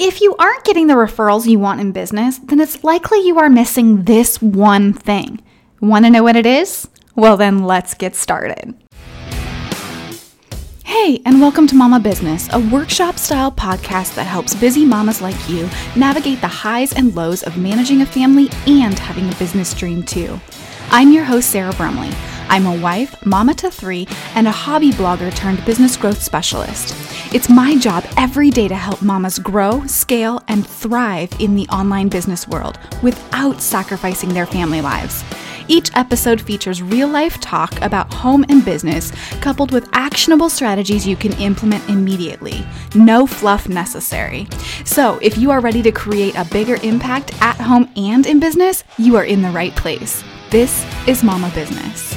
If you aren't getting the referrals you want in business, then it's likely you are missing this one thing. Want to know what it is? Well, then let's get started. Hey, and welcome to Mama Business, a workshop style podcast that helps busy mamas like you navigate the highs and lows of managing a family and having a business dream too. I'm your host, Sarah Brumley. I'm a wife, mama to three, and a hobby blogger turned business growth specialist. It's my job every day to help mamas grow, scale, and thrive in the online business world without sacrificing their family lives. Each episode features real life talk about home and business, coupled with actionable strategies you can implement immediately. No fluff necessary. So, if you are ready to create a bigger impact at home and in business, you are in the right place. This is Mama Business.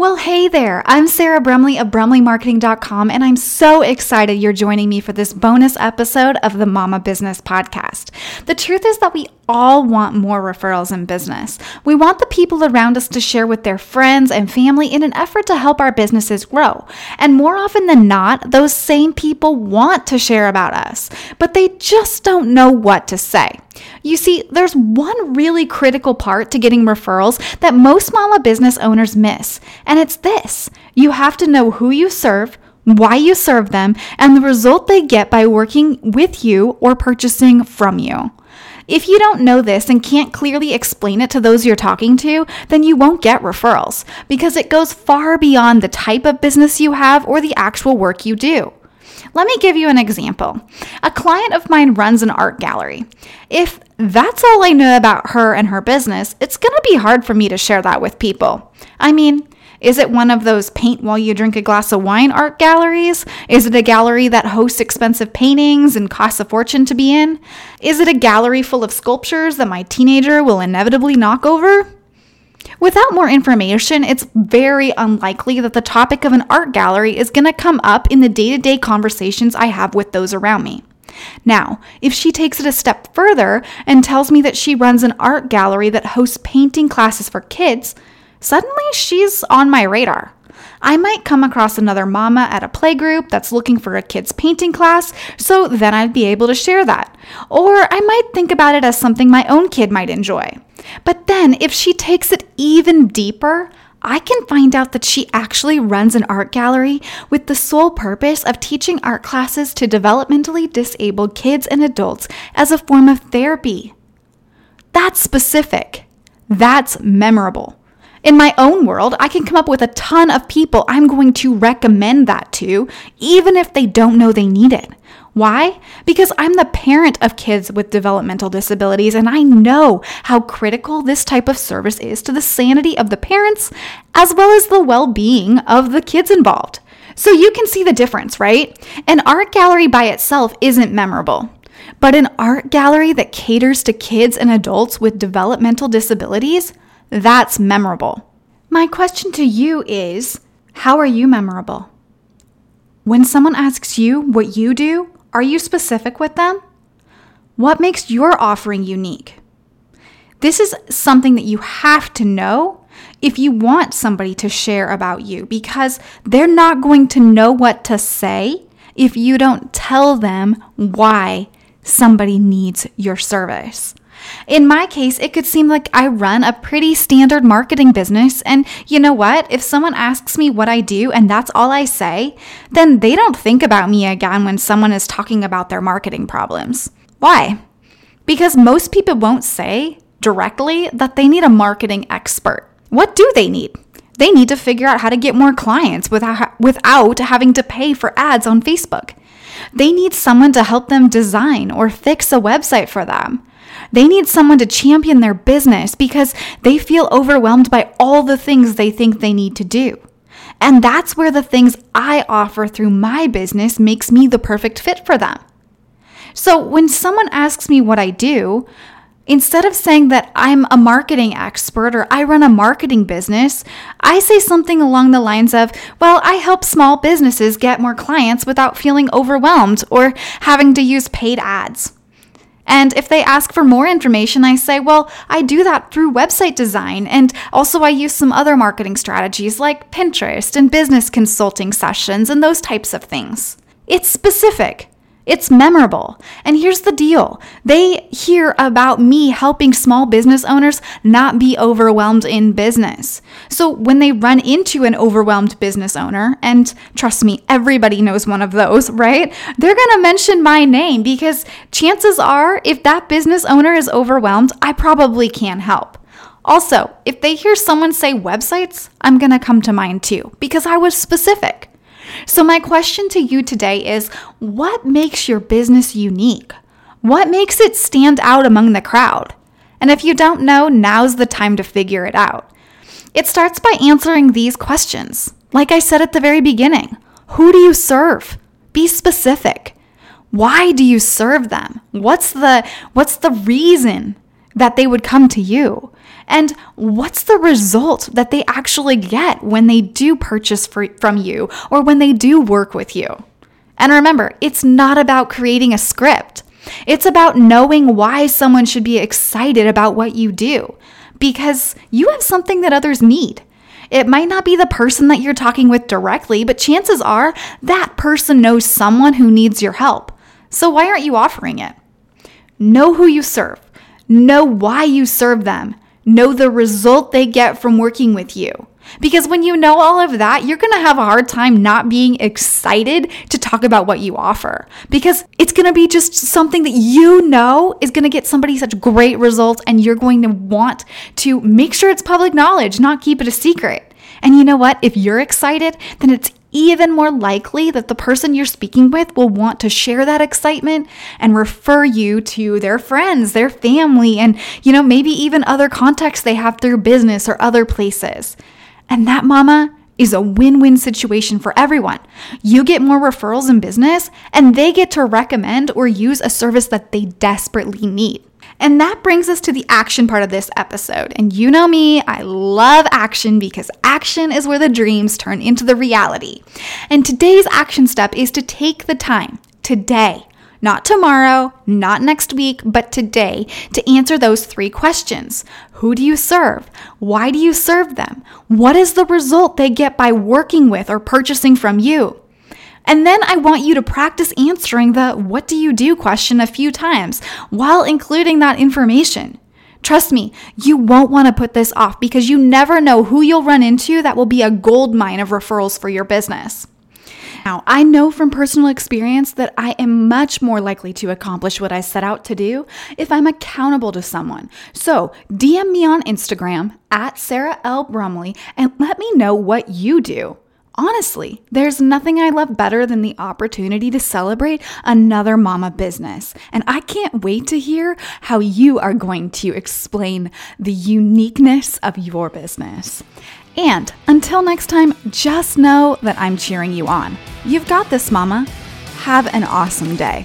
Well, hey there. I'm Sarah Brumley of BrumleyMarketing.com, and I'm so excited you're joining me for this bonus episode of the Mama Business Podcast. The truth is that we all want more referrals in business. We want the people around us to share with their friends and family in an effort to help our businesses grow. And more often than not, those same people want to share about us, but they just don't know what to say. You see, there's one really critical part to getting referrals that most mama business owners miss, and it's this you have to know who you serve, why you serve them, and the result they get by working with you or purchasing from you. If you don't know this and can't clearly explain it to those you're talking to, then you won't get referrals because it goes far beyond the type of business you have or the actual work you do. Let me give you an example. A client of mine runs an art gallery. If that's all I know about her and her business, it's going to be hard for me to share that with people. I mean, is it one of those paint while you drink a glass of wine art galleries? Is it a gallery that hosts expensive paintings and costs a fortune to be in? Is it a gallery full of sculptures that my teenager will inevitably knock over? Without more information, it's very unlikely that the topic of an art gallery is going to come up in the day to day conversations I have with those around me. Now, if she takes it a step further and tells me that she runs an art gallery that hosts painting classes for kids, suddenly she's on my radar. I might come across another mama at a playgroup that's looking for a kid's painting class, so then I'd be able to share that. Or I might think about it as something my own kid might enjoy. But then, if she takes it even deeper, I can find out that she actually runs an art gallery with the sole purpose of teaching art classes to developmentally disabled kids and adults as a form of therapy. That's specific. That's memorable. In my own world, I can come up with a ton of people I'm going to recommend that to, even if they don't know they need it. Why? Because I'm the parent of kids with developmental disabilities and I know how critical this type of service is to the sanity of the parents as well as the well being of the kids involved. So you can see the difference, right? An art gallery by itself isn't memorable. But an art gallery that caters to kids and adults with developmental disabilities, that's memorable. My question to you is how are you memorable? When someone asks you what you do, are you specific with them? What makes your offering unique? This is something that you have to know if you want somebody to share about you because they're not going to know what to say if you don't tell them why somebody needs your service. In my case, it could seem like I run a pretty standard marketing business. And you know what? If someone asks me what I do and that's all I say, then they don't think about me again when someone is talking about their marketing problems. Why? Because most people won't say directly that they need a marketing expert. What do they need? They need to figure out how to get more clients without, without having to pay for ads on Facebook. They need someone to help them design or fix a website for them. They need someone to champion their business because they feel overwhelmed by all the things they think they need to do. And that's where the things I offer through my business makes me the perfect fit for them. So when someone asks me what I do, instead of saying that I'm a marketing expert or I run a marketing business, I say something along the lines of, Well, I help small businesses get more clients without feeling overwhelmed or having to use paid ads. And if they ask for more information, I say, well, I do that through website design. And also, I use some other marketing strategies like Pinterest and business consulting sessions and those types of things. It's specific. It's memorable. And here's the deal they hear about me helping small business owners not be overwhelmed in business. So when they run into an overwhelmed business owner, and trust me, everybody knows one of those, right? They're going to mention my name because chances are, if that business owner is overwhelmed, I probably can help. Also, if they hear someone say websites, I'm to come to mind too because I was specific. So, my question to you today is what makes your business unique? What makes it stand out among the crowd? And if you don't know, now's the time to figure it out. It starts by answering these questions. Like I said at the very beginning who do you serve? Be specific. Why do you serve them? What's the what's the reason that they would come to you? And what's the result that they actually get when they do purchase for, from you or when they do work with you? And remember, it's not about creating a script. It's about knowing why someone should be excited about what you do because you have something that others need. It might not be the person that you're talking with directly, but chances are that person knows someone who needs your help. So why aren't you offering it? Know who you serve, know why you serve them, know the result they get from working with you. Because when you know all of that, you're gonna have a hard time not being excited to talk about what you offer. Because it's gonna be just something that you know is gonna get somebody such great results, and you're going to want to make sure it's public knowledge, not keep it a secret. And you know what? If you're excited, then it's even more likely that the person you're speaking with will want to share that excitement and refer you to their friends, their family, and, you know, maybe even other contacts they have through business or other places. And that, mama, is a win win situation for everyone. You get more referrals in business, and they get to recommend or use a service that they desperately need. And that brings us to the action part of this episode. And you know me, I love action because action is where the dreams turn into the reality. And today's action step is to take the time today not tomorrow, not next week, but today to answer those three questions. Who do you serve? Why do you serve them? What is the result they get by working with or purchasing from you? And then I want you to practice answering the what do you do question a few times while including that information. Trust me, you won't want to put this off because you never know who you'll run into that will be a gold mine of referrals for your business. Now, I know from personal experience that I am much more likely to accomplish what I set out to do if I'm accountable to someone. So, DM me on Instagram at Sarah L. Brumley and let me know what you do. Honestly, there's nothing I love better than the opportunity to celebrate another mama business. And I can't wait to hear how you are going to explain the uniqueness of your business. And until next time, just know that I'm cheering you on. You've got this, mama. Have an awesome day.